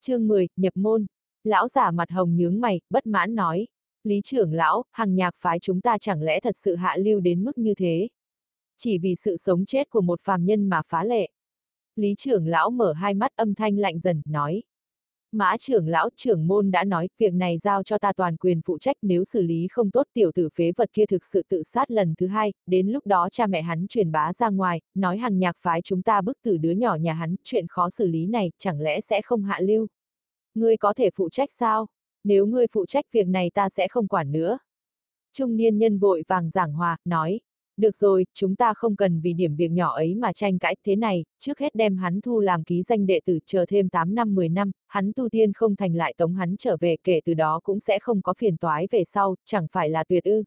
Chương 10, nhập môn. Lão giả mặt hồng nhướng mày, bất mãn nói. Lý trưởng lão, hàng nhạc phái chúng ta chẳng lẽ thật sự hạ lưu đến mức như thế? Chỉ vì sự sống chết của một phàm nhân mà phá lệ. Lý trưởng lão mở hai mắt âm thanh lạnh dần, nói. Mã trưởng lão trưởng môn đã nói, việc này giao cho ta toàn quyền phụ trách nếu xử lý không tốt tiểu tử phế vật kia thực sự tự sát lần thứ hai, đến lúc đó cha mẹ hắn truyền bá ra ngoài, nói hàng nhạc phái chúng ta bức tử đứa nhỏ nhà hắn, chuyện khó xử lý này, chẳng lẽ sẽ không hạ lưu? Ngươi có thể phụ trách sao? Nếu ngươi phụ trách việc này ta sẽ không quản nữa. Trung niên nhân vội vàng giảng hòa, nói. Được rồi, chúng ta không cần vì điểm việc nhỏ ấy mà tranh cãi thế này, trước hết đem hắn thu làm ký danh đệ tử chờ thêm 8 năm 10 năm, hắn tu tiên không thành lại tống hắn trở về kể từ đó cũng sẽ không có phiền toái về sau, chẳng phải là tuyệt ư.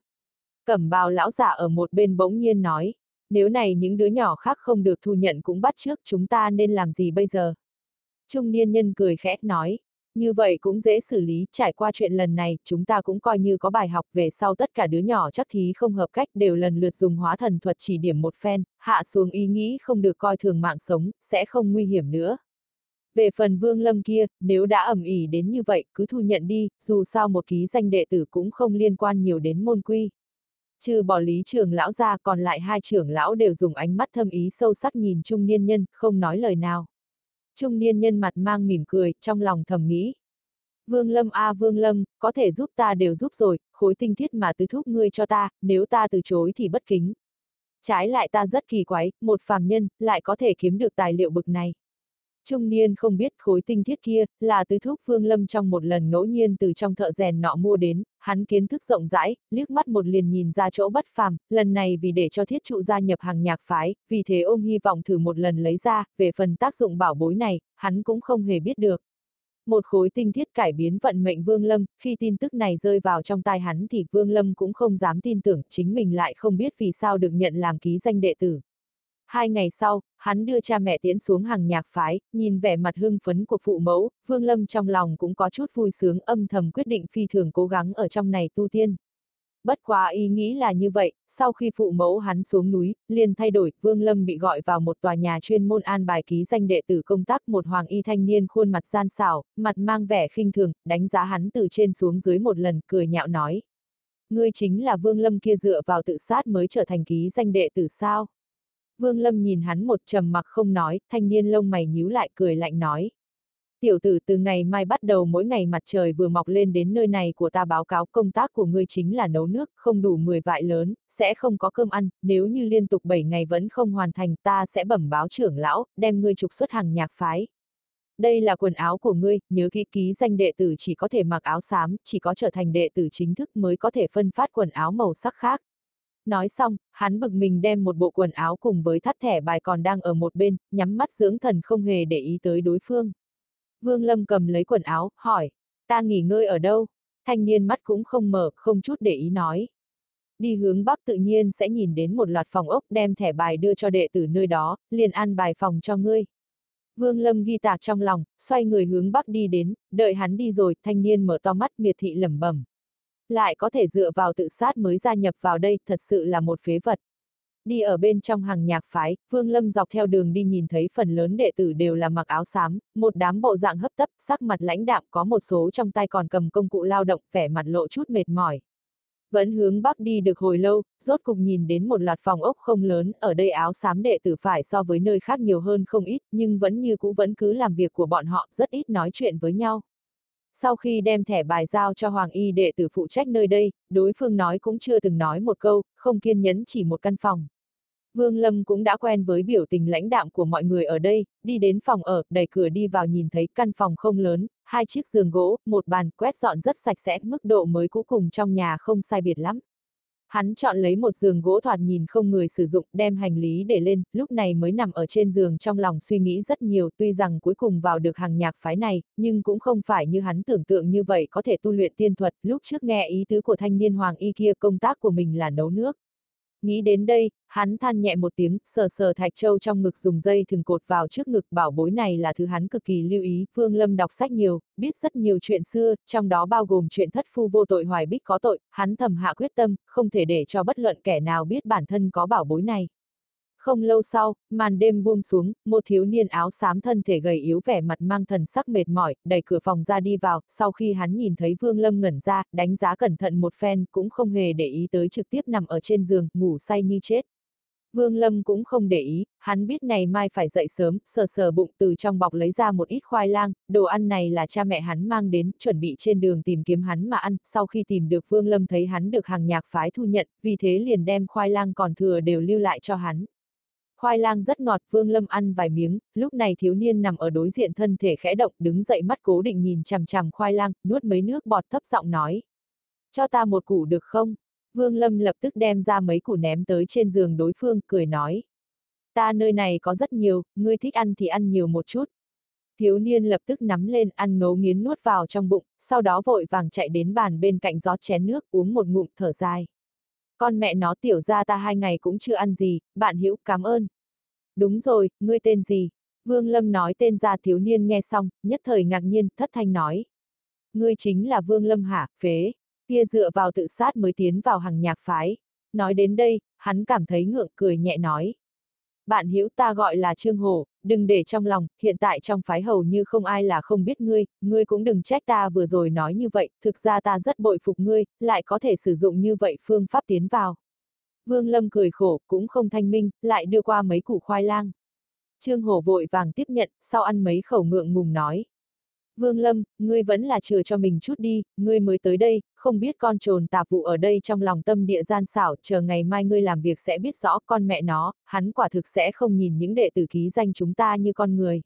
Cẩm bào lão giả ở một bên bỗng nhiên nói, nếu này những đứa nhỏ khác không được thu nhận cũng bắt trước chúng ta nên làm gì bây giờ? Trung niên nhân cười khẽ nói, như vậy cũng dễ xử lý, trải qua chuyện lần này, chúng ta cũng coi như có bài học về sau tất cả đứa nhỏ chắc thí không hợp cách đều lần lượt dùng hóa thần thuật chỉ điểm một phen, hạ xuống ý nghĩ không được coi thường mạng sống, sẽ không nguy hiểm nữa. Về phần vương lâm kia, nếu đã ẩm ỉ đến như vậy, cứ thu nhận đi, dù sao một ký danh đệ tử cũng không liên quan nhiều đến môn quy. Trừ bỏ lý trường lão ra còn lại hai trưởng lão đều dùng ánh mắt thâm ý sâu sắc nhìn trung niên nhân, không nói lời nào. Trung niên nhân mặt mang mỉm cười, trong lòng thầm nghĩ. Vương Lâm a à, Vương Lâm, có thể giúp ta đều giúp rồi, khối tinh thiết mà tứ thúc ngươi cho ta, nếu ta từ chối thì bất kính. Trái lại ta rất kỳ quái, một phàm nhân, lại có thể kiếm được tài liệu bực này. Trung niên không biết khối tinh thiết kia, là tứ thúc Vương Lâm trong một lần ngẫu nhiên từ trong thợ rèn nọ mua đến, hắn kiến thức rộng rãi, liếc mắt một liền nhìn ra chỗ bất phàm, lần này vì để cho thiết trụ gia nhập hàng nhạc phái, vì thế ôm hy vọng thử một lần lấy ra, về phần tác dụng bảo bối này, hắn cũng không hề biết được. Một khối tinh thiết cải biến vận mệnh Vương Lâm, khi tin tức này rơi vào trong tai hắn thì Vương Lâm cũng không dám tin tưởng chính mình lại không biết vì sao được nhận làm ký danh đệ tử. Hai ngày sau, hắn đưa cha mẹ tiễn xuống hàng nhạc phái, nhìn vẻ mặt hưng phấn của phụ mẫu, Vương Lâm trong lòng cũng có chút vui sướng âm thầm quyết định phi thường cố gắng ở trong này tu tiên. Bất quá ý nghĩ là như vậy, sau khi phụ mẫu hắn xuống núi, liền thay đổi, Vương Lâm bị gọi vào một tòa nhà chuyên môn an bài ký danh đệ tử công tác một hoàng y thanh niên khuôn mặt gian xảo, mặt mang vẻ khinh thường, đánh giá hắn từ trên xuống dưới một lần, cười nhạo nói. Ngươi chính là Vương Lâm kia dựa vào tự sát mới trở thành ký danh đệ tử sao? Vương Lâm nhìn hắn một trầm mặc không nói, thanh niên lông mày nhíu lại cười lạnh nói. Tiểu tử từ ngày mai bắt đầu mỗi ngày mặt trời vừa mọc lên đến nơi này của ta báo cáo công tác của ngươi chính là nấu nước, không đủ 10 vại lớn, sẽ không có cơm ăn, nếu như liên tục 7 ngày vẫn không hoàn thành ta sẽ bẩm báo trưởng lão, đem ngươi trục xuất hàng nhạc phái. Đây là quần áo của ngươi, nhớ ký ký danh đệ tử chỉ có thể mặc áo xám, chỉ có trở thành đệ tử chính thức mới có thể phân phát quần áo màu sắc khác. Nói xong, hắn bực mình đem một bộ quần áo cùng với thắt thẻ bài còn đang ở một bên, nhắm mắt dưỡng thần không hề để ý tới đối phương. Vương Lâm cầm lấy quần áo, hỏi, ta nghỉ ngơi ở đâu? Thanh niên mắt cũng không mở, không chút để ý nói. Đi hướng Bắc tự nhiên sẽ nhìn đến một loạt phòng ốc đem thẻ bài đưa cho đệ tử nơi đó, liền ăn bài phòng cho ngươi. Vương Lâm ghi tạc trong lòng, xoay người hướng Bắc đi đến, đợi hắn đi rồi, thanh niên mở to mắt miệt thị lẩm bẩm lại có thể dựa vào tự sát mới gia nhập vào đây, thật sự là một phế vật. Đi ở bên trong hàng nhạc phái, Vương Lâm dọc theo đường đi nhìn thấy phần lớn đệ tử đều là mặc áo xám, một đám bộ dạng hấp tấp, sắc mặt lãnh đạm có một số trong tay còn cầm công cụ lao động, vẻ mặt lộ chút mệt mỏi. Vẫn hướng bắc đi được hồi lâu, rốt cục nhìn đến một loạt phòng ốc không lớn, ở đây áo xám đệ tử phải so với nơi khác nhiều hơn không ít, nhưng vẫn như cũ vẫn cứ làm việc của bọn họ, rất ít nói chuyện với nhau. Sau khi đem thẻ bài giao cho Hoàng Y đệ tử phụ trách nơi đây, đối phương nói cũng chưa từng nói một câu, không kiên nhẫn chỉ một căn phòng. Vương Lâm cũng đã quen với biểu tình lãnh đạm của mọi người ở đây, đi đến phòng ở, đẩy cửa đi vào nhìn thấy căn phòng không lớn, hai chiếc giường gỗ, một bàn, quét dọn rất sạch sẽ, mức độ mới cũ cùng trong nhà không sai biệt lắm. Hắn chọn lấy một giường gỗ thoạt nhìn không người sử dụng, đem hành lý để lên, lúc này mới nằm ở trên giường trong lòng suy nghĩ rất nhiều, tuy rằng cuối cùng vào được hàng nhạc phái này, nhưng cũng không phải như hắn tưởng tượng như vậy có thể tu luyện tiên thuật, lúc trước nghe ý tứ của thanh niên hoàng y kia công tác của mình là nấu nước. Nghĩ đến đây, hắn than nhẹ một tiếng, sờ sờ thạch châu trong ngực dùng dây thừng cột vào trước ngực bảo bối này là thứ hắn cực kỳ lưu ý. Phương Lâm đọc sách nhiều, biết rất nhiều chuyện xưa, trong đó bao gồm chuyện thất phu vô tội hoài bích có tội, hắn thầm hạ quyết tâm, không thể để cho bất luận kẻ nào biết bản thân có bảo bối này. Không lâu sau, màn đêm buông xuống, một thiếu niên áo xám thân thể gầy yếu vẻ mặt mang thần sắc mệt mỏi, đẩy cửa phòng ra đi vào, sau khi hắn nhìn thấy Vương Lâm ngẩn ra, đánh giá cẩn thận một phen, cũng không hề để ý tới trực tiếp nằm ở trên giường, ngủ say như chết. Vương Lâm cũng không để ý, hắn biết ngày mai phải dậy sớm, sờ sờ bụng từ trong bọc lấy ra một ít khoai lang, đồ ăn này là cha mẹ hắn mang đến, chuẩn bị trên đường tìm kiếm hắn mà ăn, sau khi tìm được Vương Lâm thấy hắn được hàng nhạc phái thu nhận, vì thế liền đem khoai lang còn thừa đều lưu lại cho hắn. Khoai lang rất ngọt, Vương Lâm ăn vài miếng, lúc này thiếu niên nằm ở đối diện thân thể khẽ động, đứng dậy mắt cố định nhìn chằm chằm khoai lang, nuốt mấy nước bọt thấp giọng nói. Cho ta một củ được không? Vương Lâm lập tức đem ra mấy củ ném tới trên giường đối phương, cười nói. Ta nơi này có rất nhiều, ngươi thích ăn thì ăn nhiều một chút. Thiếu niên lập tức nắm lên ăn ngấu nghiến nuốt vào trong bụng, sau đó vội vàng chạy đến bàn bên cạnh rót chén nước uống một ngụm thở dài. Con mẹ nó tiểu ra ta hai ngày cũng chưa ăn gì, bạn hữu cảm ơn. Đúng rồi, ngươi tên gì? Vương Lâm nói tên ra thiếu niên nghe xong, nhất thời ngạc nhiên, thất thanh nói. Ngươi chính là Vương Lâm hả, phế kia dựa vào tự sát mới tiến vào hàng nhạc phái. Nói đến đây, hắn cảm thấy ngượng cười nhẹ nói. Bạn hữu ta gọi là Trương Hồ, đừng để trong lòng, hiện tại trong phái hầu như không ai là không biết ngươi, ngươi cũng đừng trách ta vừa rồi nói như vậy, thực ra ta rất bội phục ngươi, lại có thể sử dụng như vậy phương pháp tiến vào. Vương Lâm cười khổ, cũng không thanh minh, lại đưa qua mấy củ khoai lang. Trương Hổ vội vàng tiếp nhận, sau ăn mấy khẩu ngượng ngùng nói. Vương Lâm, ngươi vẫn là chừa cho mình chút đi, ngươi mới tới đây, không biết con trồn tạp vụ ở đây trong lòng tâm địa gian xảo, chờ ngày mai ngươi làm việc sẽ biết rõ con mẹ nó, hắn quả thực sẽ không nhìn những đệ tử ký danh chúng ta như con người.